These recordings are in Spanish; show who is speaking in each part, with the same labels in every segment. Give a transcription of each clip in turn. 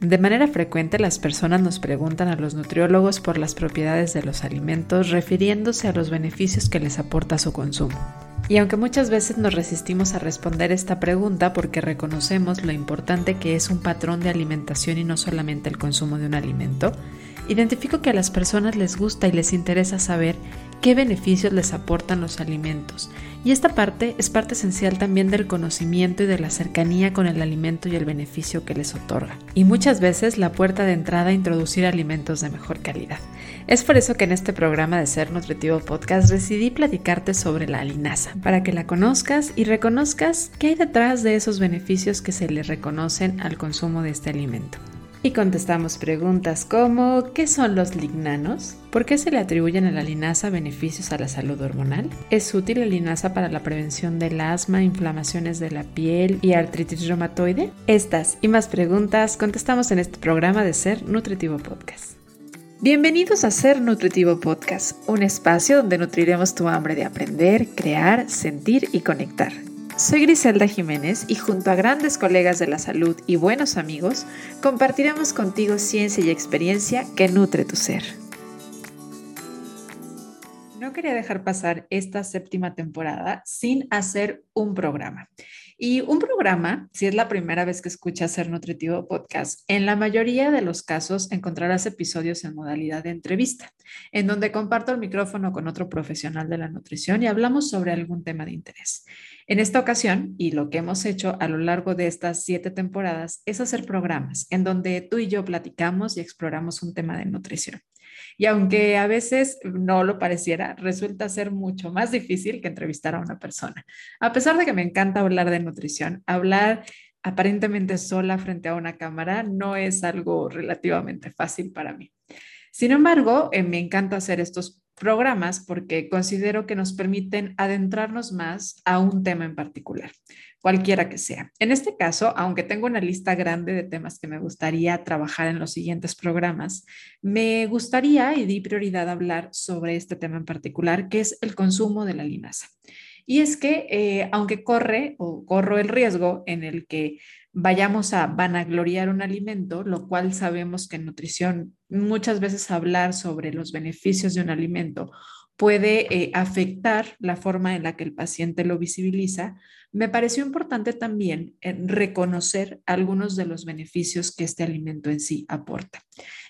Speaker 1: De manera frecuente las personas nos preguntan a los nutriólogos por las propiedades de los alimentos refiriéndose a los beneficios que les aporta su consumo. Y aunque muchas veces nos resistimos a responder esta pregunta porque reconocemos lo importante que es un patrón de alimentación y no solamente el consumo de un alimento, identifico que a las personas les gusta y les interesa saber qué beneficios les aportan los alimentos. Y esta parte es parte esencial también del conocimiento y de la cercanía con el alimento y el beneficio que les otorga. Y muchas veces la puerta de entrada a introducir alimentos de mejor calidad. Es por eso que en este programa de Ser Nutritivo Podcast decidí platicarte sobre la linaza, para que la conozcas y reconozcas qué hay detrás de esos beneficios que se le reconocen al consumo de este alimento. Y contestamos preguntas como ¿qué son los lignanos? ¿Por qué se le atribuyen a la linaza beneficios a la salud hormonal? ¿Es útil la linaza para la prevención del asma, inflamaciones de la piel y artritis reumatoide? Estas y más preguntas contestamos en este programa de Ser Nutritivo Podcast. Bienvenidos a Ser Nutritivo Podcast, un espacio donde nutriremos tu hambre de aprender, crear, sentir y conectar soy Griselda Jiménez y junto a grandes colegas de la salud y buenos amigos, compartiremos contigo ciencia y experiencia que nutre tu ser. No quería dejar pasar esta séptima temporada sin hacer un programa. Y un programa, si es la primera vez que escuchas Ser Nutritivo Podcast, en la mayoría de los casos encontrarás episodios en modalidad de entrevista, en donde comparto el micrófono con otro profesional de la nutrición y hablamos sobre algún tema de interés. En esta ocasión, y lo que hemos hecho a lo largo de estas siete temporadas, es hacer programas en donde tú y yo platicamos y exploramos un tema de nutrición. Y aunque a veces no lo pareciera, resulta ser mucho más difícil que entrevistar a una persona. A pesar de que me encanta hablar de nutrición, hablar aparentemente sola frente a una cámara no es algo relativamente fácil para mí. Sin embargo, eh, me encanta hacer estos programas porque considero que nos permiten adentrarnos más a un tema en particular cualquiera que sea. En este caso, aunque tengo una lista grande de temas que me gustaría trabajar en los siguientes programas, me gustaría y di prioridad a hablar sobre este tema en particular, que es el consumo de la linaza. Y es que, eh, aunque corre o corro el riesgo en el que vayamos a vanagloriar un alimento, lo cual sabemos que en nutrición muchas veces hablar sobre los beneficios de un alimento puede eh, afectar la forma en la que el paciente lo visibiliza, me pareció importante también eh, reconocer algunos de los beneficios que este alimento en sí aporta.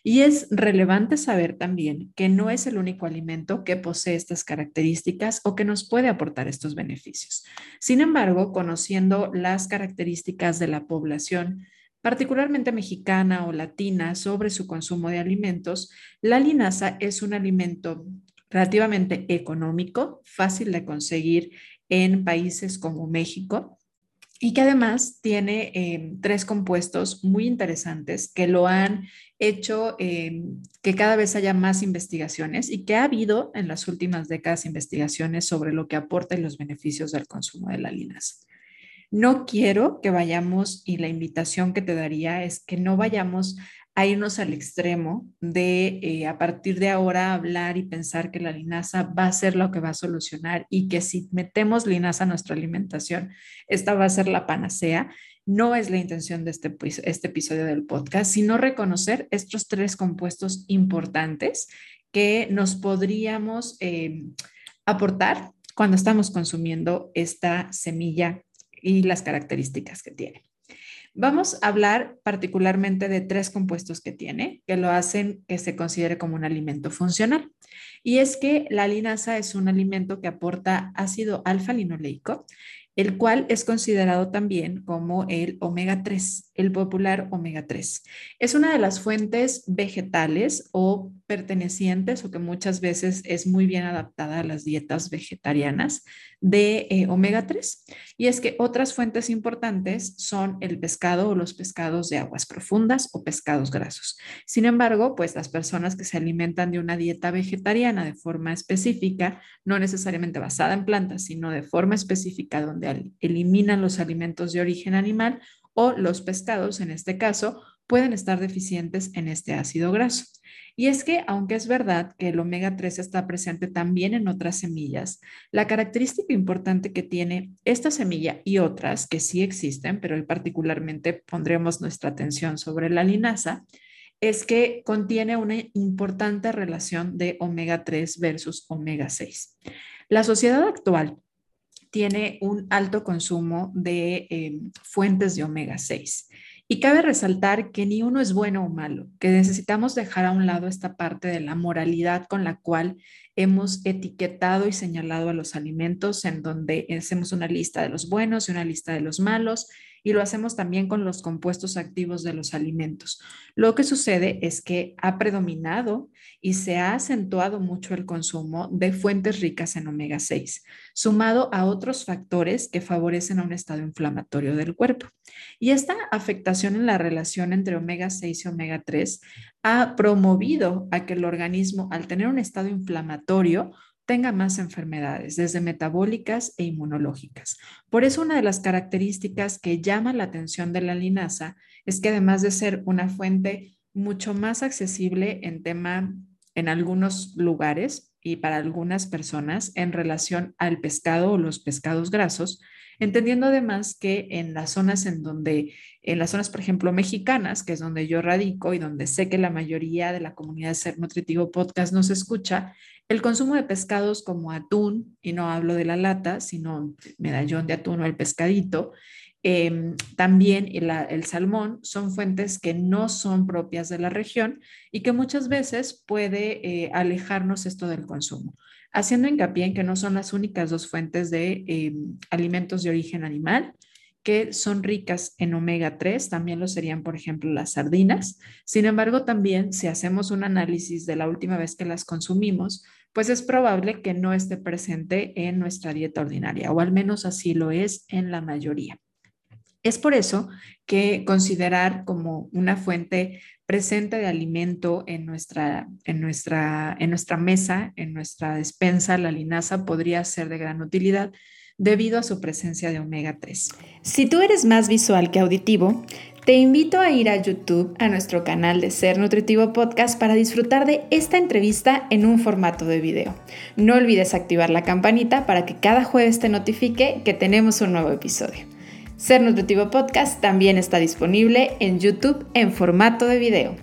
Speaker 1: Y es relevante saber también que no es el único alimento que posee estas características o que nos puede aportar estos beneficios. Sin embargo, conociendo las características de la población, particularmente mexicana o latina, sobre su consumo de alimentos, la linaza es un alimento relativamente económico, fácil de conseguir en países como México y que además tiene eh, tres compuestos muy interesantes que lo han hecho eh, que cada vez haya más investigaciones y que ha habido en las últimas décadas investigaciones sobre lo que aporta y los beneficios del consumo de la linaza. No quiero que vayamos, y la invitación que te daría es que no vayamos a irnos al extremo de eh, a partir de ahora hablar y pensar que la linaza va a ser lo que va a solucionar y que si metemos linaza a nuestra alimentación, esta va a ser la panacea. No es la intención de este, este episodio del podcast, sino reconocer estos tres compuestos importantes que nos podríamos eh, aportar cuando estamos consumiendo esta semilla y las características que tiene. Vamos a hablar particularmente de tres compuestos que tiene, que lo hacen que se considere como un alimento funcional. Y es que la linaza es un alimento que aporta ácido alfa-linoleico, el cual es considerado también como el omega 3, el popular omega 3. Es una de las fuentes vegetales o pertenecientes o que muchas veces es muy bien adaptada a las dietas vegetarianas de eh, omega 3. Y es que otras fuentes importantes son el pescado o los pescados de aguas profundas o pescados grasos. Sin embargo, pues las personas que se alimentan de una dieta vegetariana de forma específica, no necesariamente basada en plantas, sino de forma específica donde eliminan los alimentos de origen animal o los pescados, en este caso, pueden estar deficientes en este ácido graso. Y es que, aunque es verdad que el omega 3 está presente también en otras semillas, la característica importante que tiene esta semilla y otras que sí existen, pero particularmente pondremos nuestra atención sobre la linaza, es que contiene una importante relación de omega 3 versus omega 6. La sociedad actual tiene un alto consumo de eh, fuentes de omega 6 y cabe resaltar que ni uno es bueno o malo, que necesitamos dejar a un lado esta parte de la moralidad con la cual hemos etiquetado y señalado a los alimentos, en donde hacemos una lista de los buenos y una lista de los malos, y lo hacemos también con los compuestos activos de los alimentos. Lo que sucede es que ha predominado y se ha acentuado mucho el consumo de fuentes ricas en omega 6, sumado a otros factores que favorecen a un estado inflamatorio del cuerpo. Y esta afectación en la relación entre omega 6 y omega 3 ha promovido a que el organismo, al tener un estado inflamatorio, tenga más enfermedades, desde metabólicas e inmunológicas. Por eso una de las características que llama la atención de la linaza es que además de ser una fuente mucho más accesible en tema en algunos lugares y para algunas personas en relación al pescado o los pescados grasos, entendiendo además que en las zonas en donde, en las zonas, por ejemplo, mexicanas, que es donde yo radico y donde sé que la mayoría de la comunidad de Ser Nutritivo Podcast nos escucha, el consumo de pescados como atún, y no hablo de la lata, sino medallón de atún o el pescadito, em, también el, salmón son fuentes que no son propias de la región y que muchas veces puede eh, alejarnos esto del consumo haciendo hincapié en que no son las únicas dos fuentes de em, alimentos de origen animal que son ricas en omega 3, también lo serían, por ejemplo, las sardinas. Sin embargo, también si hacemos un análisis de la última vez que las consumimos, pues es probable que no esté presente en nuestra dieta ordinaria, o al menos así lo es en la mayoría. Es por eso que considerar como una fuente presente de alimento en nuestra, en nuestra, en nuestra mesa, en nuestra despensa, la linaza podría ser de gran utilidad debido a su presencia de omega 3.
Speaker 2: Si tú eres más visual que auditivo, te invito a ir a YouTube, a nuestro canal de Ser Nutritivo Podcast, para disfrutar de esta entrevista en un formato de video. No olvides activar la campanita para que cada jueves te notifique que tenemos un nuevo episodio. Ser Nutritivo Podcast también está disponible en YouTube en formato de video.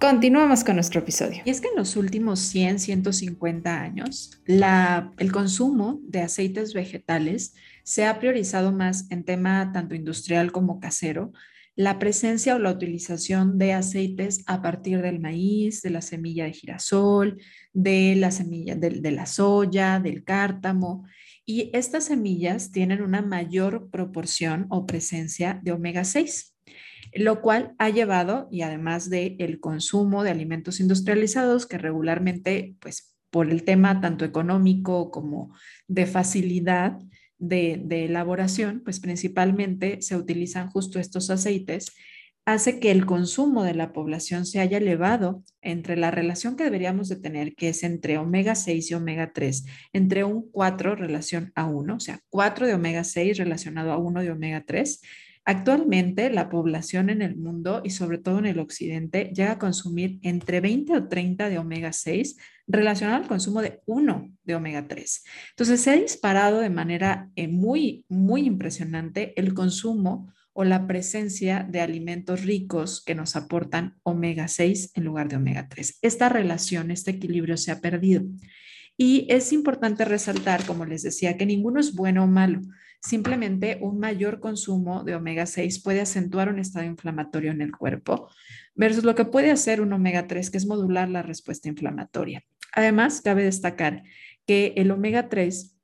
Speaker 2: Continuamos con nuestro episodio.
Speaker 1: Y es que en los últimos 100, 150 años, el consumo de aceites vegetales se ha priorizado más en tema tanto industrial como casero, la presencia o la utilización de aceites a partir del maíz, de la semilla de girasol, de la semilla de, la soya, del cártamo. Y estas semillas tienen una mayor proporción o presencia de omega 6, lo cual ha llevado, y además del el consumo de alimentos industrializados que regularmente, pues por el tema tanto económico como de facilidad de, de elaboración, pues principalmente se utilizan justo estos aceites hace que el consumo de la población se haya elevado entre la relación que deberíamos de tener, que es entre omega 6 y omega 3, entre un 4 relación a 1, o sea, 4 de omega 6 relacionado a 1 de omega 3. Actualmente la población en el mundo y sobre todo en el occidente llega a consumir entre 20 o 30 de omega 6 relacionado al consumo de 1 de omega 3. Entonces se ha disparado de manera eh, muy, muy impresionante el consumo o la presencia de alimentos ricos que nos aportan omega 6 en lugar de omega 3. Esta relación, este equilibrio se ha perdido. Y es importante resaltar, como les decía, que ninguno es bueno o malo. Simplemente un mayor consumo de omega 6 puede acentuar un estado inflamatorio en el cuerpo versus lo que puede hacer un omega 3, que es modular la respuesta inflamatoria. Además, cabe destacar que el omega 3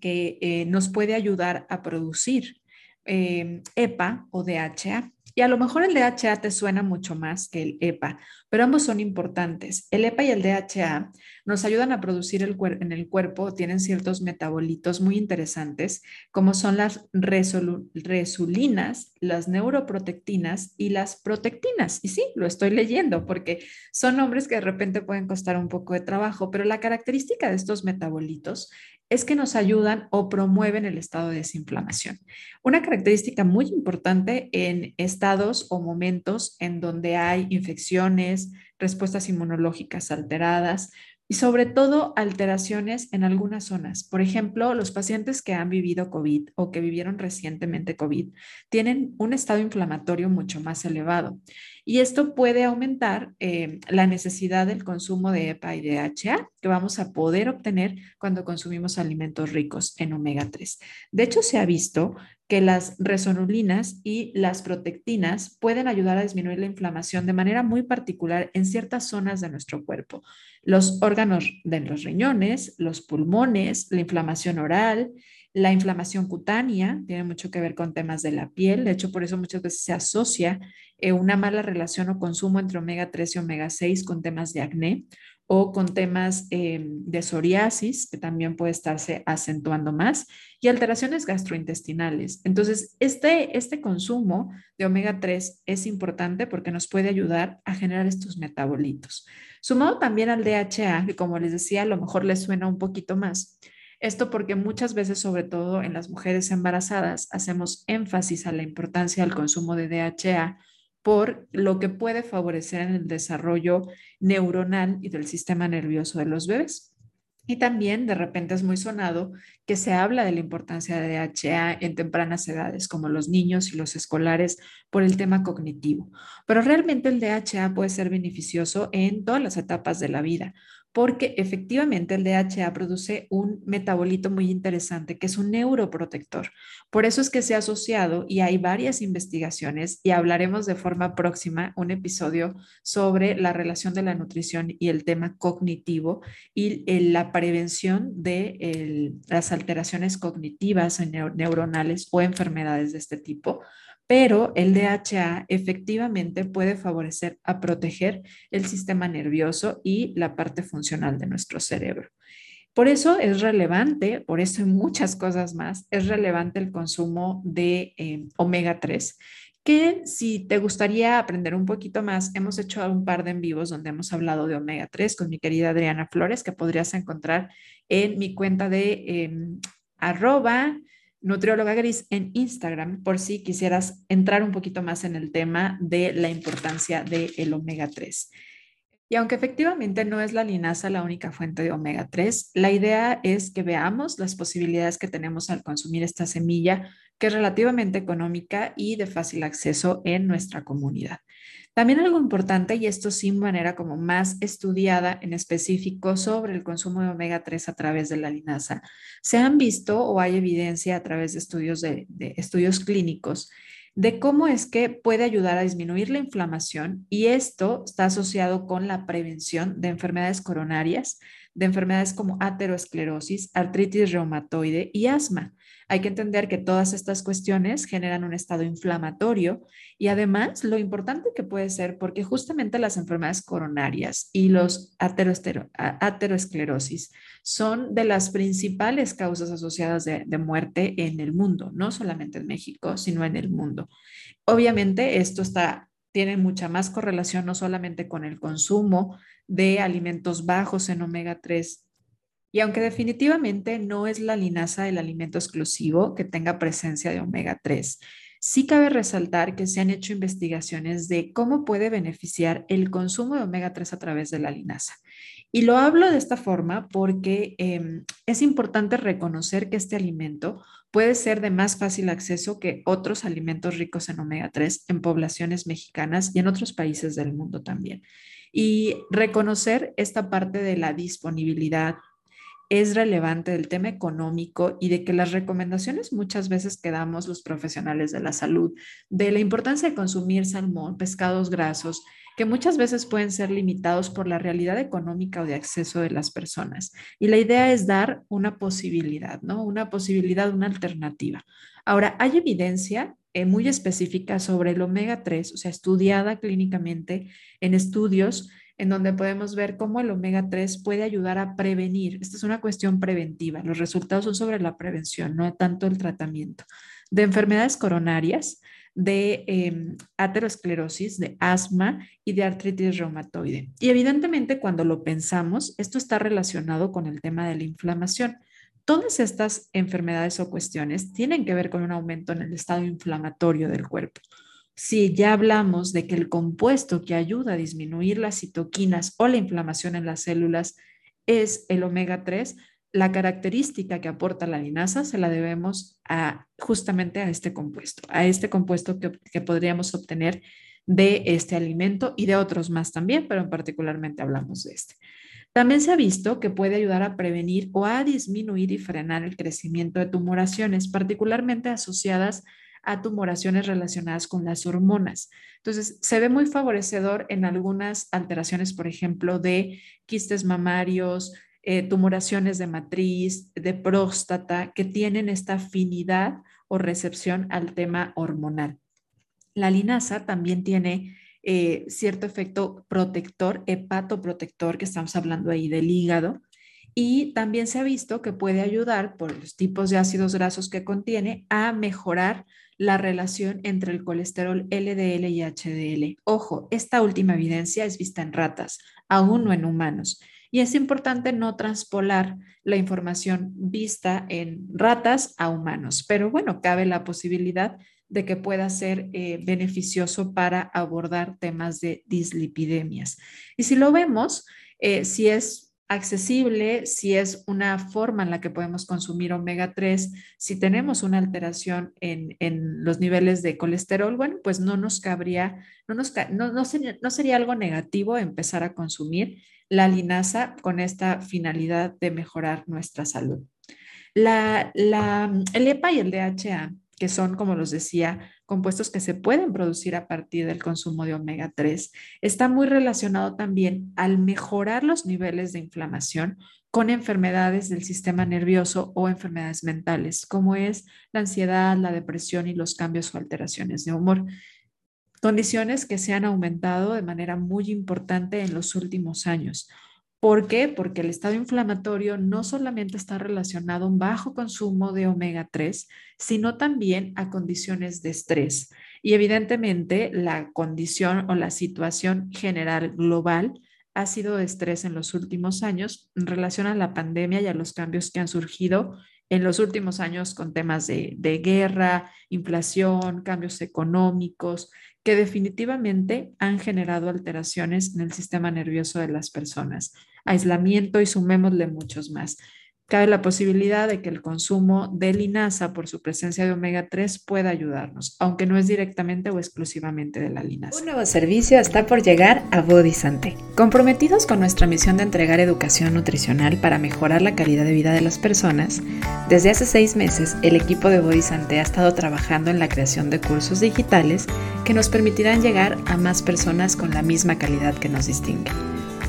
Speaker 1: que eh, nos puede ayudar a producir EPA em, o DHA. Y a lo mejor el DHA te suena mucho más que el EPA, pero ambos son importantes. El EPA y el DHA nos ayudan a producir el en el cuerpo, tienen ciertos metabolitos muy interesantes, como son las resulinas, las neuroprotectinas y las protectinas. Y sí, lo estoy leyendo porque son nombres que de repente pueden costar un poco de trabajo, pero la característica de estos metabolitos es que nos ayudan o promueven el estado de desinflamación. Una característica muy importante en, estados o momentos en donde hay infecciones, respuestas inmunológicas alteradas, y sobre todo alteraciones en algunas zonas. Por ejemplo, los pacientes que han vivido COVID o que vivieron recientemente COVID tienen un estado inflamatorio mucho más elevado y esto puede aumentar eh, la necesidad del consumo de EPA y DHA que vamos a poder obtener cuando consumimos alimentos ricos en omega 3. De hecho, se ha visto que las resonulinas y las protectinas pueden ayudar a disminuir la inflamación de manera muy particular en ciertas zonas de nuestro cuerpo. Los órganos de los riñones, los pulmones, la inflamación oral, la inflamación cutánea, tiene mucho que ver con temas de la piel. De hecho, por eso muchas veces se asocia eh, una mala relación o consumo entre omega 3 y omega 6 con temas de acné o con temas eh, de psoriasis, que también puede estarse acentuando más, y alteraciones gastrointestinales. Entonces, este, este consumo de omega 3 es importante porque nos puede ayudar a generar estos metabolitos. Sumado también al DHA, que como les decía, a lo mejor les suena un poquito más. Esto porque muchas veces, sobre todo en las mujeres embarazadas, hacemos énfasis a la importancia del consumo de DHA por lo que puede favorecer en el desarrollo neuronal y del sistema nervioso de los bebés. Y también de repente es muy sonado que se habla de la importancia de DHA en tempranas edades, como los niños y los escolares, por el tema cognitivo. Pero realmente el DHA puede ser beneficioso en todas las etapas de la vida, porque efectivamente el DHA produce un metabolito muy interesante que es un neuroprotector. Por eso es que se ha asociado y hay varias investigaciones y hablaremos de forma próxima un episodio sobre la relación de la nutrición y el tema cognitivo y la prevención de las alteraciones cognitivas neuronales o enfermedades de este tipo pero el DHA efectivamente puede favorecer a proteger el sistema nervioso y la parte funcional de nuestro cerebro. Por eso es relevante, por eso y muchas cosas más, es relevante el consumo de eh, omega 3 que si te gustaría aprender un poquito más, hemos hecho un par de en vivos donde hemos hablado de omega 3 con mi querida Adriana Flores, que podrías encontrar en mi cuenta de em, arroba Nutrióloga Gris en Instagram por si quisieras entrar un poquito más en el tema de la importancia del omega 3. Y aunque efectivamente no es la linaza la única fuente de omega 3, la idea es que veamos las posibilidades que tenemos al consumir esta semilla, que es relativamente económica y de fácil acceso en nuestra comunidad. También algo importante, y esto sin manera como más estudiada en específico sobre el consumo de omega 3 a través de la linaza, se han visto o hay evidencia a través de estudios, de, estudios clínicos de cómo es que puede ayudar a disminuir la inflamación y esto está asociado con la prevención de enfermedades coronarias, de enfermedades como aterosclerosis, artritis reumatoide y asma. Hay que entender que todas estas cuestiones generan un estado inflamatorio y además lo importante que puede ser porque justamente las enfermedades coronarias y los aterosclerosis son de las principales causas asociadas de, muerte en el mundo, no solamente en México, sino en el mundo. Obviamente esto está tiene mucha más correlación no solamente con el consumo de alimentos bajos en omega 3 y aunque definitivamente no es la linaza el alimento exclusivo que tenga presencia de omega 3, sí cabe resaltar que se han hecho investigaciones de cómo puede beneficiar el consumo de omega 3 a través de la linaza. Y lo hablo de esta forma porque em, es importante reconocer que este alimento puede ser de más fácil acceso que otros alimentos ricos en omega 3 en poblaciones mexicanas y en otros países del mundo también. Y reconocer esta parte de la disponibilidad, es relevante del tema económico y de que las recomendaciones muchas veces que damos los profesionales de la salud, de la importancia de consumir salmón, pescados grasos, que muchas veces pueden ser limitados por la realidad económica o de acceso de las personas. Y la idea es dar una posibilidad, ¿no? Una posibilidad, una alternativa. Ahora, hay evidencia eh, muy específica sobre el omega 3, o sea, estudiada clínicamente en estudios en donde podemos ver cómo el omega 3 puede ayudar a prevenir. Esta es una cuestión preventiva. Los resultados son sobre la prevención, no tanto el tratamiento de enfermedades coronarias, de em, aterosclerosis, de asma y de artritis reumatoide. Y evidentemente cuando lo pensamos, esto está relacionado con el tema de la inflamación. Todas estas enfermedades o cuestiones tienen que ver con un aumento en el estado inflamatorio del cuerpo. Si ya hablamos de que el compuesto que ayuda a disminuir las citoquinas o la inflamación en las células es el omega 3, la característica que aporta la linaza se la debemos justamente a este compuesto, a este compuesto que, que podríamos obtener de este alimento y de otros más también, pero particularmente hablamos de este. También se ha visto que puede ayudar a prevenir o a disminuir y frenar el crecimiento de tumoraciones, particularmente asociadas a tumoraciones relacionadas con las hormonas. Entonces, se ve muy favorecedor en algunas alteraciones, por ejemplo, de quistes mamarios, eh, tumoraciones de matriz, de próstata, que tienen esta afinidad o recepción al tema hormonal. La linaza también tiene eh, cierto efecto protector, hepatoprotector, que estamos hablando ahí del hígado, y también se ha visto que puede ayudar por los tipos de ácidos grasos que contiene a mejorar la relación entre el colesterol LDL y HDL. Ojo, esta última evidencia es vista en ratas, aún no en humanos. Y es importante no transpolar la información vista en ratas a humanos, pero bueno, cabe la posibilidad de que pueda ser eh, beneficioso para abordar temas de dislipidemias. Y si lo vemos, eh, si es accesible, si es una forma en la que podemos consumir omega 3, si tenemos una alteración en, los niveles de colesterol, bueno, pues no nos cabría, no, nos, no, sería, no sería algo negativo empezar a consumir la linaza con esta finalidad de mejorar nuestra salud. La, la, el EPA y el DHA que son, como los decía, compuestos que se pueden producir a partir del consumo de omega 3, está muy relacionado también al mejorar los niveles de inflamación con enfermedades del sistema nervioso o enfermedades mentales, como es la ansiedad, la depresión y los cambios o alteraciones de humor. Condiciones que se han aumentado de manera muy importante en los últimos años. ¿Por qué? Porque el estado inflamatorio no solamente está relacionado a un bajo consumo de omega 3, sino también a condiciones de estrés. Y evidentemente la condición o la situación general global ha sido de estrés en los últimos años en relación a la pandemia y a los cambios que han surgido en los últimos años con temas de, de guerra, inflación, cambios económicos, que definitivamente han generado alteraciones en el sistema nervioso de las personas, aislamiento y sumémosle muchos más cabe la posibilidad de que el consumo de linaza por su presencia de omega 3 pueda ayudarnos, aunque no es directamente o exclusivamente de la linaza.
Speaker 2: Un nuevo servicio está por llegar a Bodisante. Comprometidos con nuestra misión de entregar educación nutricional para mejorar la calidad de vida de las personas, desde hace seis meses el equipo de Bodisante ha estado trabajando en la creación de cursos digitales que nos permitirán llegar a más personas con la misma calidad que nos distingue.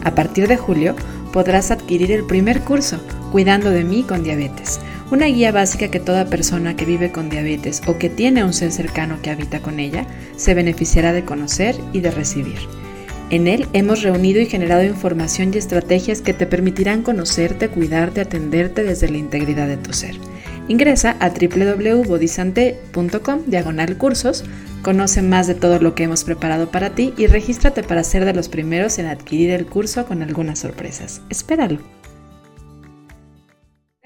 Speaker 2: A partir de julio podrás adquirir el primer curso, Cuidando de mí con diabetes, una guía básica que toda persona que vive con diabetes o que tiene un ser cercano que habita con ella se beneficiará de conocer y de recibir. En él hemos reunido y generado información y estrategias que te permitirán conocerte, cuidarte, atenderte desde la integridad de tu ser. Ingresa a www.bodisante.com diagonal cursos Conoce más de todo lo que hemos preparado para ti y regístrate para ser de los primeros en adquirir el curso con algunas sorpresas. Espéralo.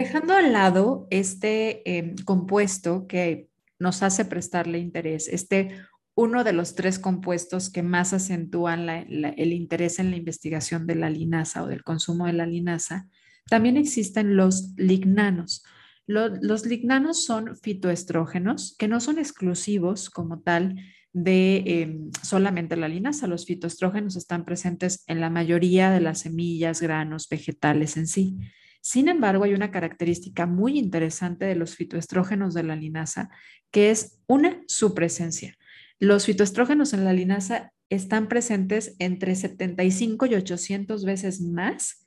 Speaker 1: Dejando al lado este em, compuesto que nos hace prestarle interés, este uno de los tres compuestos que más acentúan el interés en la investigación de la linaza o del consumo de la linaza, también existen los lignanos los lignanos son fitoestrógenos que no son exclusivos como tal de em, solamente la linaza. Los fitoestrógenos están presentes en la mayoría de las semillas, granos, vegetales en sí. Sin embargo, hay una característica muy interesante de los fitoestrógenos de la linaza, que es una, su presencia. Los fitoestrógenos en la linaza están presentes entre 75 y 800 veces más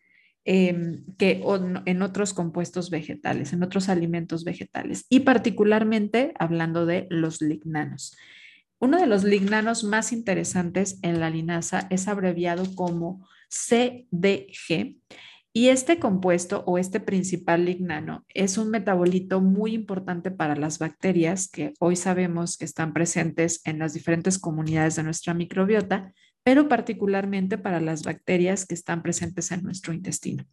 Speaker 1: Em, que en otros compuestos vegetales, en otros alimentos vegetales, y particularmente hablando de los lignanos. Uno de los lignanos más interesantes en la linaza es abreviado como CDG y este compuesto o este principal lignano es un metabolito muy importante para las bacterias que hoy sabemos que están presentes en las diferentes comunidades de nuestra microbiota pero particularmente para las bacterias que están presentes en nuestro intestino.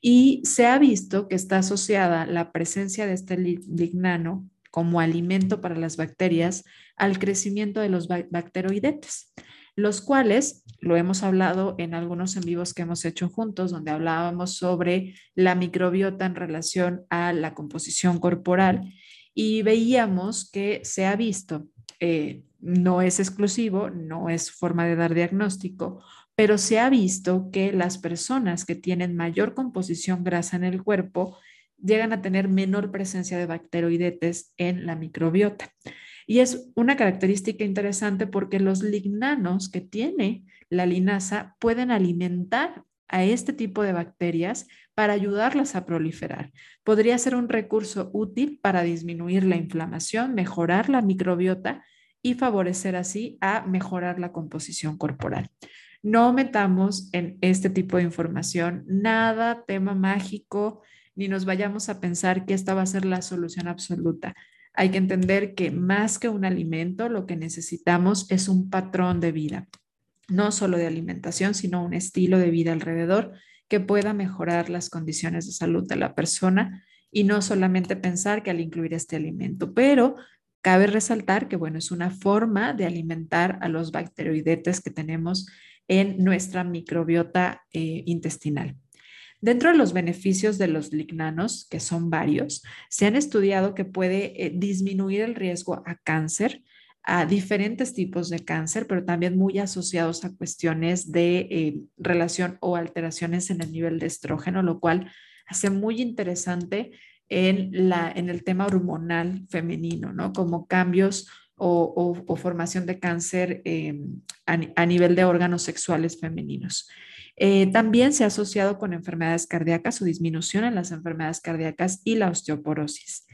Speaker 1: Y se ha visto que está asociada la presencia de este lignano como alimento para las bacterias al crecimiento de los bacteroidetes, los cuales lo hemos hablado en algunos en vivos que hemos hecho juntos, donde hablábamos sobre la microbiota en relación a la composición corporal y veíamos que se ha visto, eh, no es exclusivo, no es forma de dar diagnóstico, pero se ha visto que las personas que tienen mayor composición grasa en el cuerpo llegan a tener menor presencia de bacteroidetes en la microbiota. Y es una característica interesante porque los lignanos que tiene la linaza pueden alimentar a este tipo de bacterias para ayudarlas a proliferar. Podría ser un recurso útil para disminuir la inflamación, mejorar la microbiota y favorecer así a mejorar la composición corporal. No metamos en este tipo de información nada tema mágico, ni nos vayamos a pensar que esta va a ser la solución absoluta. Hay que entender que más que un alimento, lo que necesitamos es un patrón de vida, no solo de alimentación, sino un estilo de vida alrededor que pueda mejorar las condiciones de salud de la persona y no solamente pensar que al incluir este alimento, pero cabe resaltar que, bueno, es una forma de alimentar a los bacteroidetes que tenemos en nuestra microbiota eh, intestinal. Dentro de los beneficios de los lignanos, que son varios, se han estudiado que puede eh, disminuir el riesgo a cáncer, a diferentes tipos de cáncer, pero también muy asociados a cuestiones de eh, relación o alteraciones en el nivel de estrógeno, lo cual hace muy interesante en, la, en el tema hormonal femenino, ¿no? Como cambios o, formación de cáncer em, a nivel de órganos sexuales femeninos. Eh, también se ha asociado con enfermedades cardíacas o disminución en las enfermedades cardíacas y la osteoporosis.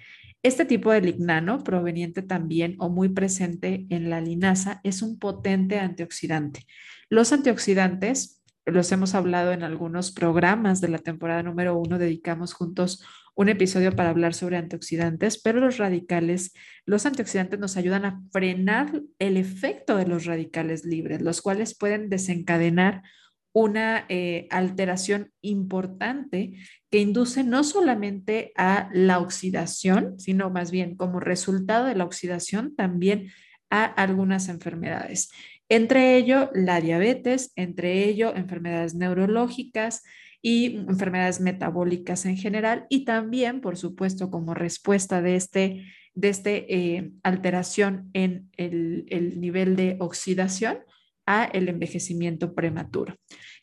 Speaker 1: Este tipo de lignano, proveniente también o muy presente en la linaza, es un potente antioxidante. Los antioxidantes, los hemos hablado en algunos programas de la temporada número uno, dedicamos juntos un episodio para hablar sobre antioxidantes, pero los radicales, los antioxidantes nos ayudan a frenar el efecto de los radicales libres, los cuales pueden desencadenar una eh, alteración importante que induce no solamente a la oxidación, sino más bien como resultado de la oxidación también a algunas enfermedades. Entre ello, la diabetes, entre ello, enfermedades neurológicas y enfermedades metabólicas en general y también, por supuesto, como respuesta de este, de este eh, alteración en el nivel de oxidación, a el envejecimiento prematuro.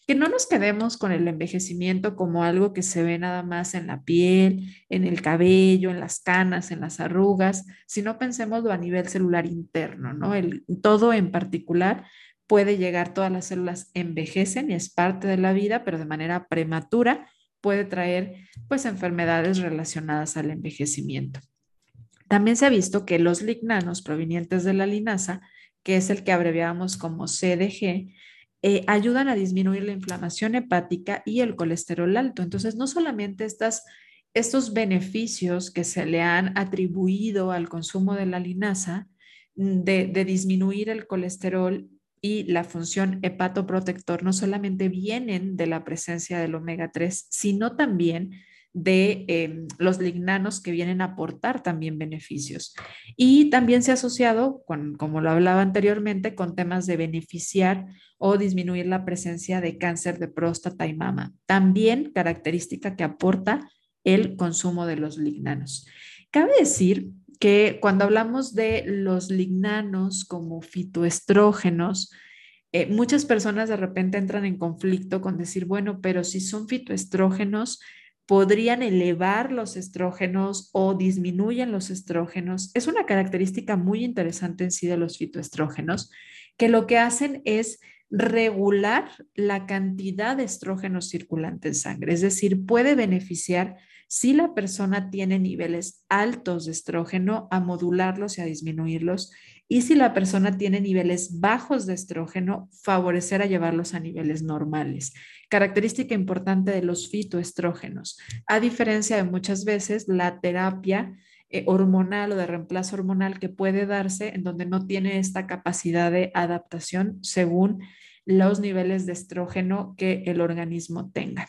Speaker 1: Que no nos quedemos con el envejecimiento como algo que se ve nada más en la piel, en el cabello, en las canas, en las arrugas, sino pensemoslo a nivel celular interno, ¿no? Todo en particular puede llegar, todas las células envejecen y es parte de la vida, pero de manera prematura puede traer pues enfermedades relacionadas al envejecimiento. También se ha visto que los lignanos provenientes de la linaza que es el que abreviamos como CDG, eh, ayudan a disminuir la inflamación hepática y el colesterol alto. Entonces, no solamente estas, estos beneficios que se le han atribuido al consumo de la linaza, mm, de, de disminuir el colesterol y la función hepatoprotector, no solamente vienen de la presencia del omega 3, sino también de em, los lignanos que vienen a aportar también beneficios. Y también se ha asociado, con, como lo hablaba anteriormente, con temas de beneficiar o disminuir la presencia de cáncer de próstata y mama. También característica que aporta el consumo de los lignanos. Cabe decir que cuando hablamos de los lignanos como fitoestrógenos, eh, muchas personas de repente entran en conflicto con decir, bueno, pero si son fitoestrógenos, podrían elevar los estrógenos o disminuyen los estrógenos. Es una característica muy interesante en sí de los fitoestrógenos, que lo que hacen es regular la cantidad de estrógenos circulante en sangre, es decir, puede beneficiar si la persona tiene niveles altos de estrógeno a modularlos y a disminuirlos y si la persona tiene niveles bajos de estrógeno, favorecer a llevarlos a niveles normales. Característica importante de los fitoestrógenos. A diferencia de muchas veces la terapia eh, hormonal o de reemplazo hormonal que puede darse en donde no tiene esta capacidad de adaptación según los niveles de estrógeno que el organismo tenga.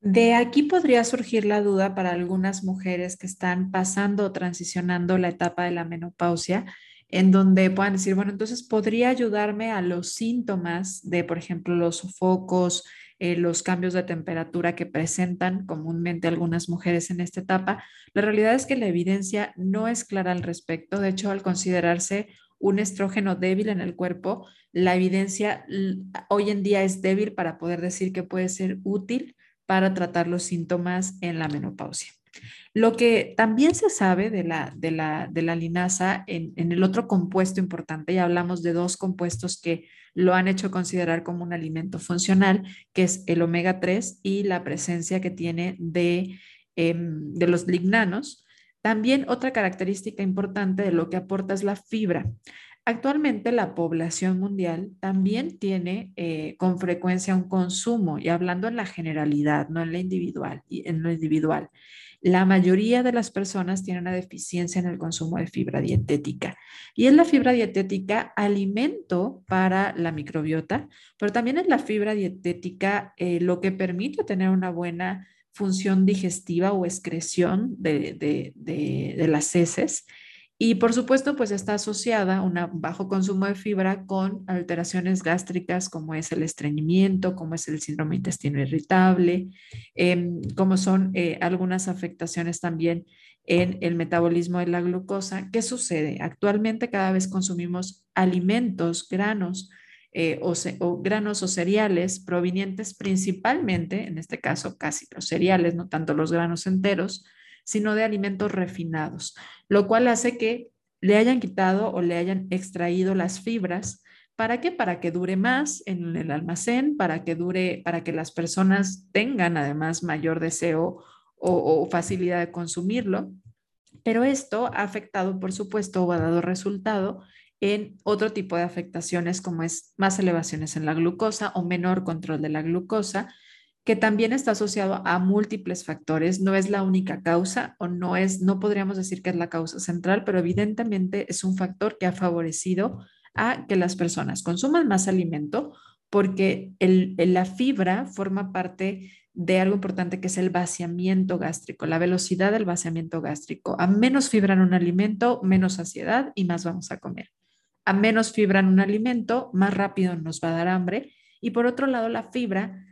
Speaker 1: De aquí podría surgir la duda para algunas mujeres que están pasando o transicionando la etapa de la menopausia, en donde puedan decir, bueno, entonces podría ayudarme a los síntomas de, por ejemplo, los sofocos, eh, los cambios de temperatura que presentan comúnmente algunas mujeres en esta etapa. La realidad es que la evidencia no es clara al respecto. De hecho, al considerarse un estrógeno débil en el cuerpo, la evidencia hoy en día es débil para poder decir que puede ser útil para tratar los síntomas en la menopausia. Lo que también se sabe de la, de la, de la linaza en, en, el otro compuesto importante, ya hablamos de dos compuestos que lo han hecho considerar como un alimento funcional, que es el omega 3 y la presencia que tiene de, em, de los lignanos. También otra característica importante de lo que aporta es la fibra. Actualmente la población mundial también tiene eh, con frecuencia un consumo, y hablando en la generalidad, no en la individual, en lo individual, la mayoría de las personas tienen una deficiencia en el consumo de fibra dietética. Y es la fibra dietética alimento para la microbiota, pero también es la fibra dietética eh, lo que permite tener una buena función digestiva o excreción de, de las heces y por supuesto, pues está asociada un bajo consumo de fibra con alteraciones gástricas como es el estreñimiento, como es el síndrome intestino irritable, em, como son eh, algunas afectaciones también en el metabolismo de la glucosa. ¿Qué sucede? Actualmente cada vez consumimos alimentos, granos, eh, o, o, granos o cereales provenientes principalmente, en este caso casi los cereales, no tanto los granos enteros, sino de alimentos refinados, lo cual hace que le hayan quitado o le hayan extraído las fibras. ¿Para qué? Para que dure más en el almacén, para que dure, para que las personas tengan además mayor deseo o, o facilidad de consumirlo. Pero esto ha afectado, por supuesto, o ha dado resultado en otro tipo de afectaciones como es más elevaciones en la glucosa o menor control de la glucosa, que también está asociado a múltiples factores, no es la única causa o no es, no podríamos decir que es la causa central, pero evidentemente es un factor que ha favorecido a que las personas consuman más alimento porque el, la fibra forma parte de algo importante que es el vaciamiento gástrico, la velocidad del vaciamiento gástrico. A menos fibra en un alimento, menos saciedad y más vamos a comer. A menos fibra en un alimento, más rápido nos va a dar hambre. Y por otro lado, la fibra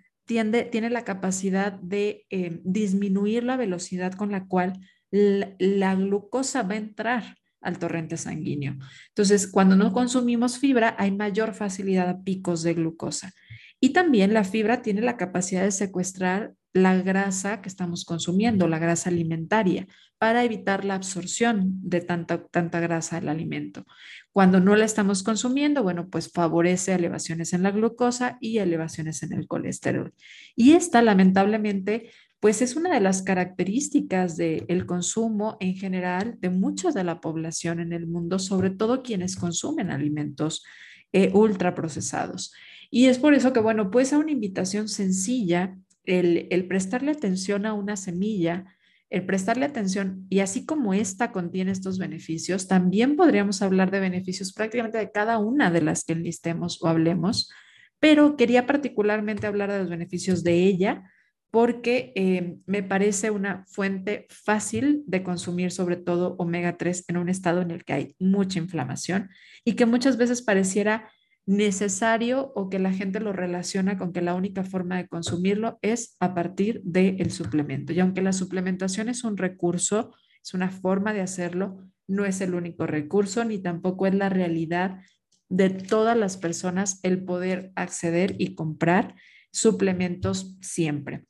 Speaker 1: tiene la capacidad de eh, disminuir la velocidad con la cual la, glucosa va a entrar al torrente sanguíneo. Entonces, cuando no consumimos fibra, hay mayor facilidad a picos de glucosa. Y también la fibra tiene la capacidad de secuestrar la grasa que estamos consumiendo, la grasa alimentaria, para evitar la absorción de tanta, tanta grasa del alimento. Cuando no la estamos consumiendo, bueno, pues favorece elevaciones en la glucosa y elevaciones en el colesterol. Y esta, lamentablemente, pues es una de las características del consumo en general de mucha de la población en el mundo, sobre todo quienes consumen alimentos eh, ultraprocesados. Y es por eso que, bueno, pues a una invitación sencilla, el, el prestarle atención a una semilla, el prestarle atención y así como esta contiene estos beneficios, también podríamos hablar de beneficios prácticamente de cada una de las que enlistemos o hablemos, pero quería particularmente hablar de los beneficios de ella porque eh, me parece una fuente fácil de consumir, sobre todo omega 3, en un estado en el que hay mucha inflamación y que muchas veces pareciera necesario o que la gente lo relaciona con que la única forma de consumirlo es a partir del suplemento. Y aunque la suplementación es un recurso, es una forma de hacerlo, no es el único recurso ni tampoco es la realidad de todas las personas el poder acceder y comprar suplementos siempre.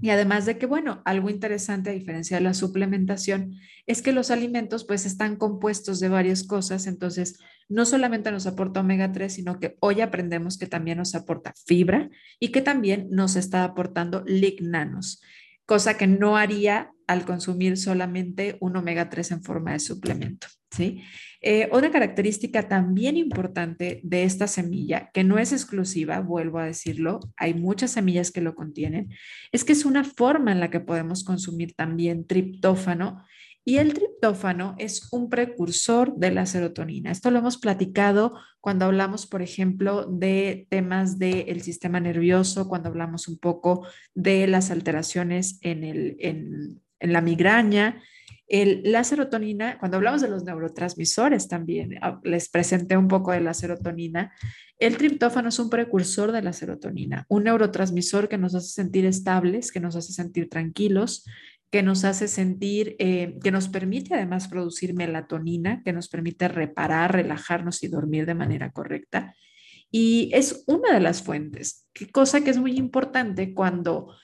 Speaker 1: Y además de que, bueno, algo interesante a diferencia de la suplementación es que los alimentos pues están compuestos de varias cosas, entonces no solamente nos aporta omega 3, sino que hoy aprendemos que también nos aporta fibra y que también nos está aportando lignanos, cosa que no haría al consumir solamente un omega 3 en forma de suplemento. ¿sí? Eh, otra característica también importante de esta semilla, que no es exclusiva, vuelvo a decirlo, hay muchas semillas que lo contienen, es que es una forma en la que podemos consumir también triptófano Y el triptófano es un precursor de la serotonina. Esto lo hemos platicado cuando hablamos, por ejemplo, de temas del sistema nervioso, cuando hablamos un poco de las alteraciones en, la migraña. El, la serotonina, cuando hablamos de los neurotransmisores también, ah, les presenté un poco de la serotonina. El triptófano es un precursor de la serotonina, un neurotransmisor que nos hace sentir estables, que nos hace sentir tranquilos, que nos hace sentir, eh, que nos permite además producir melatonina, que nos permite reparar, relajarnos y dormir de manera correcta. Y es una de las fuentes, qué cosa que es muy importante cuando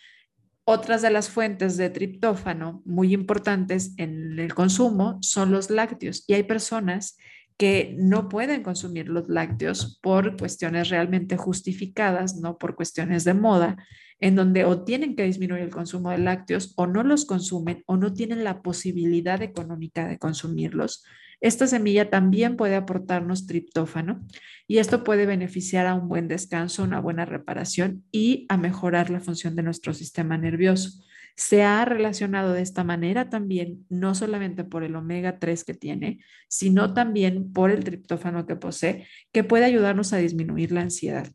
Speaker 1: otras de las fuentes de triptófano muy importantes en el consumo son los lácteos. Y hay personas que no pueden consumir los lácteos por cuestiones realmente justificadas, no por cuestiones de moda, en donde o tienen que disminuir el consumo de lácteos o no los consumen o no tienen la posibilidad económica de consumirlos. Esta semilla también puede aportarnos triptófano y esto puede beneficiar a un buen descanso, una buena reparación y a mejorar la función de nuestro sistema nervioso. Se ha relacionado de esta manera también, no solamente por el omega 3 que tiene, sino también por el triptófano que posee, que puede ayudarnos a disminuir la ansiedad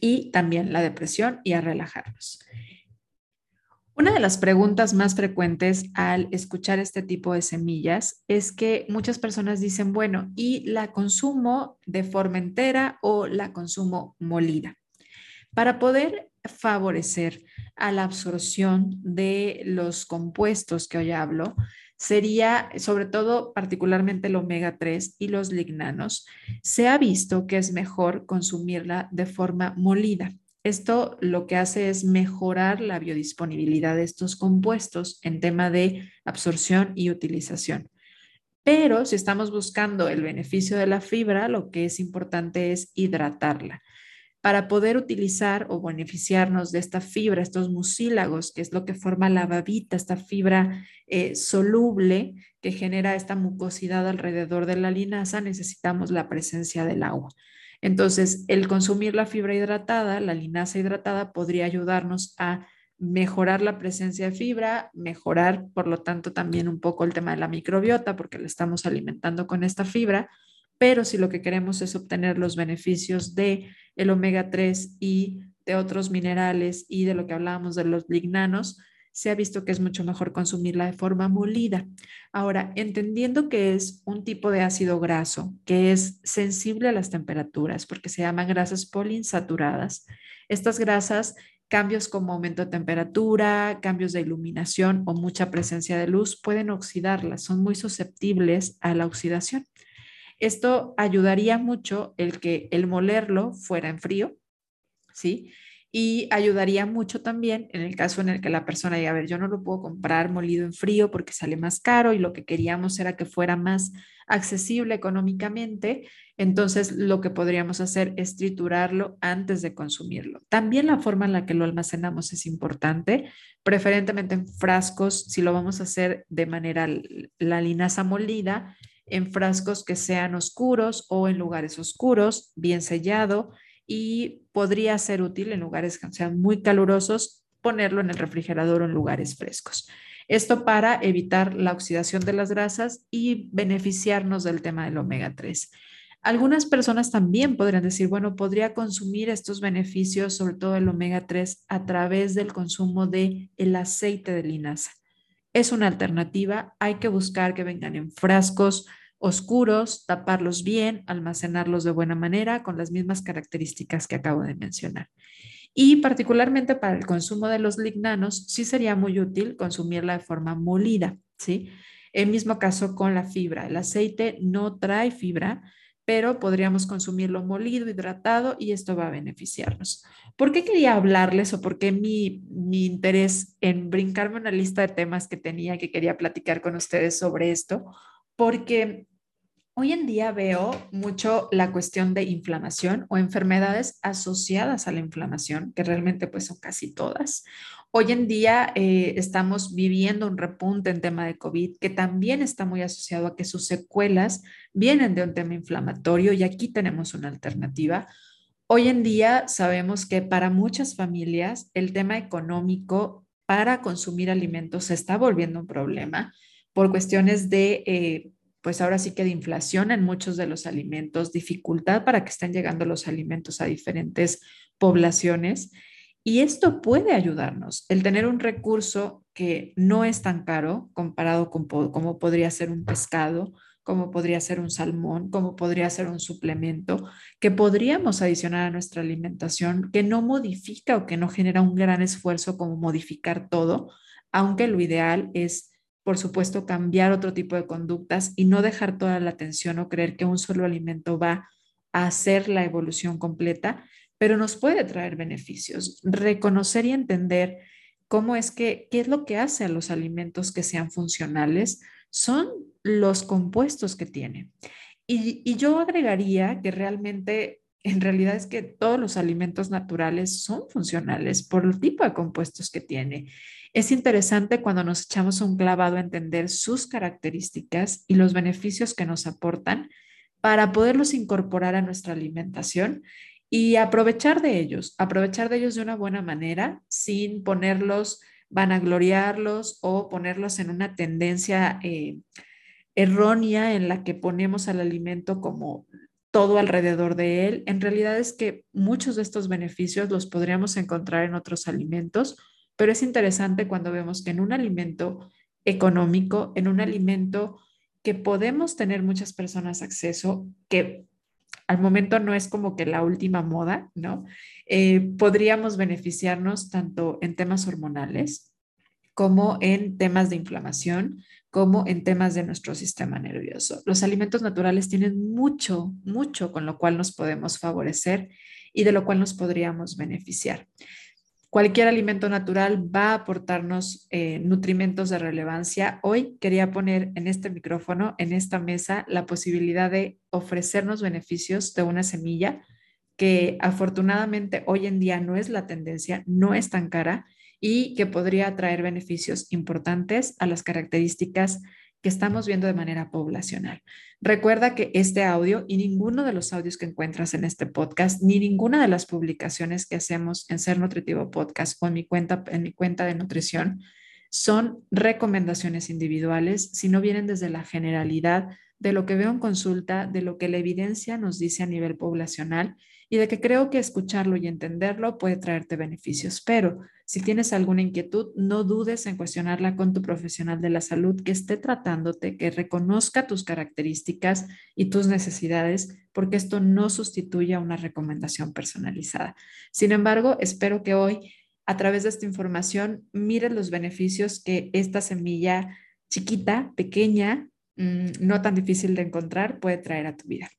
Speaker 1: y también la depresión y a relajarnos. Una de las preguntas más frecuentes al escuchar este tipo de semillas es que muchas personas dicen, bueno, ¿y la consumo de forma entera o la consumo molida? Para poder favorecer a la absorción de los compuestos que hoy hablo, sería sobre todo particularmente el omega 3 y los lignanos. Se ha visto que es mejor consumirla de forma molida. Esto lo que hace es mejorar la biodisponibilidad de estos compuestos en tema de absorción y utilización. Pero si estamos buscando el beneficio de la fibra, lo que es importante es hidratarla para poder utilizar o beneficiarnos de esta fibra, estos mucílagos, que es lo que forma la babita, esta fibra eh, soluble que genera esta mucosidad alrededor de la linaza, necesitamos la presencia del agua. Entonces, el consumir la fibra hidratada, la linaza hidratada, podría ayudarnos a mejorar la presencia de fibra, mejorar, por lo tanto, también un poco el tema de la microbiota, porque le estamos alimentando con esta fibra, pero si lo que queremos es obtener los beneficios de el omega 3 y de otros minerales y de lo que hablábamos de los lignanos, se ha visto que es mucho mejor consumirla de forma molida. Ahora, entendiendo que es un tipo de ácido graso que es sensible a las temperaturas porque se llaman grasas poliinsaturadas, estas grasas, cambios como aumento de temperatura, cambios de iluminación o mucha presencia de luz pueden oxidarlas, son muy susceptibles a la oxidación. Esto ayudaría mucho el que el molerlo fuera en frío, ¿sí? Y ayudaría mucho también en el caso en el que la persona diga, a ver, yo no lo puedo comprar molido en frío porque sale más caro y lo que queríamos era que fuera más accesible económicamente, entonces lo que podríamos hacer es triturarlo antes de consumirlo. También la forma en la que lo almacenamos es importante, preferentemente en frascos, si lo vamos a hacer de manera la linaza molida, en frascos que sean oscuros o en lugares oscuros, bien sellado y podría ser útil en lugares que sean muy calurosos ponerlo en el refrigerador o en lugares frescos. Esto para evitar la oxidación de las grasas y beneficiarnos del tema del omega 3. Algunas personas también podrían decir, bueno, podría consumir estos beneficios, sobre todo el omega 3, a través del consumo de el aceite de linaza. Es una alternativa, hay que buscar que vengan en frascos oscuros, taparlos bien, almacenarlos de buena manera con las mismas características que acabo de mencionar. Y particularmente para el consumo de los lignanos, sí sería muy útil consumirla de forma molida, ¿sí? El mismo caso con la fibra. El aceite no trae fibra, pero podríamos consumirlo molido, hidratado y esto va a beneficiarnos. ¿Por qué quería hablarles o por qué mi, mi interés en brincarme una lista de temas que tenía que quería platicar con ustedes sobre esto? Porque Hoy en día veo mucho la cuestión de inflamación o enfermedades asociadas a la inflamación, que realmente pues son casi todas. Hoy en día eh, estamos viviendo un repunte en tema de COVID que también está muy asociado a que sus secuelas vienen de un tema inflamatorio y aquí tenemos una alternativa. Hoy en día sabemos que para muchas familias el tema económico para consumir alimentos se está volviendo un problema por cuestiones de, eh, pues ahora sí que de inflación en muchos de los alimentos, dificultad para que estén llegando los alimentos a diferentes poblaciones. Y esto puede ayudarnos, el tener un recurso que no es tan caro comparado con como podría ser un pescado, como podría ser un salmón, como podría ser un suplemento que podríamos adicionar a nuestra alimentación, que no modifica o que no genera un gran esfuerzo como modificar todo, aunque lo ideal es, por supuesto, cambiar otro tipo de conductas y no dejar toda la atención o creer que un solo alimento va a hacer la evolución completa, pero nos puede traer beneficios. Reconocer y entender cómo es que, qué es lo que hace a los alimentos que sean funcionales, son los compuestos que tiene. Y, yo agregaría que realmente, en realidad es que todos los alimentos naturales son funcionales por el tipo de compuestos que tiene. Es interesante cuando nos echamos un clavado a entender sus características y los beneficios que nos aportan para poderlos incorporar a nuestra alimentación y aprovechar de ellos, aprovechar de ellos de una buena manera sin ponerlos, vanagloriarlos o ponerlos en una tendencia eh, errónea en la que ponemos al alimento como todo alrededor de él. En realidad es que muchos de estos beneficios los podríamos encontrar en otros alimentos, pero es interesante cuando vemos que en un alimento económico, en un alimento que podemos tener muchas personas acceso, que al momento no es como que la última moda, ¿no? Eh, podríamos beneficiarnos tanto en temas hormonales como en temas de inflamación, como en temas de nuestro sistema nervioso. Los alimentos naturales tienen mucho, mucho con lo cual nos podemos favorecer y de lo cual nos podríamos beneficiar. Cualquier alimento natural va a aportarnos eh, nutrimentos de relevancia. Hoy quería poner en este micrófono, en esta mesa, la posibilidad de ofrecernos beneficios de una semilla que afortunadamente hoy en día no es la tendencia, no es tan cara y que podría traer beneficios importantes a las características que estamos viendo de manera poblacional. Recuerda que este audio y ninguno de los audios que encuentras en este podcast, ni ninguna de las publicaciones que hacemos en Ser Nutritivo Podcast o en mi cuenta, en mi cuenta de nutrición, son recomendaciones individuales, sino vienen desde la generalidad de lo que veo en consulta, de lo que la evidencia nos dice a nivel poblacional y de que creo que escucharlo y entenderlo puede traerte beneficios. Pero si tienes alguna inquietud, no dudes en cuestionarla con tu profesional de la salud que esté tratándote, que reconozca tus características y tus necesidades, porque esto no sustituye a una recomendación personalizada. Sin embargo, espero que hoy, a través de esta información, mires los beneficios que esta semilla chiquita, pequeña, Mm, no tan difícil de encontrar puede traer a tu vida.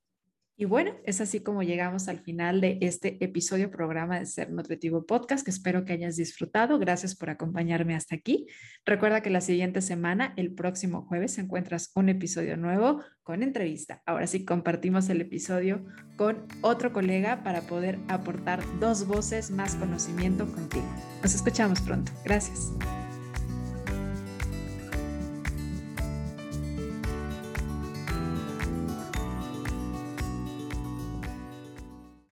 Speaker 1: Y bueno, es así como llegamos al final de este episodio programa de Ser Nutritivo Podcast, que espero que hayas disfrutado. Gracias por acompañarme hasta aquí. Recuerda que la siguiente semana, el próximo jueves, encuentras un episodio nuevo con entrevista. Ahora sí, compartimos el episodio con otro colega para poder aportar dos voces más conocimiento contigo. Nos escuchamos pronto. Gracias.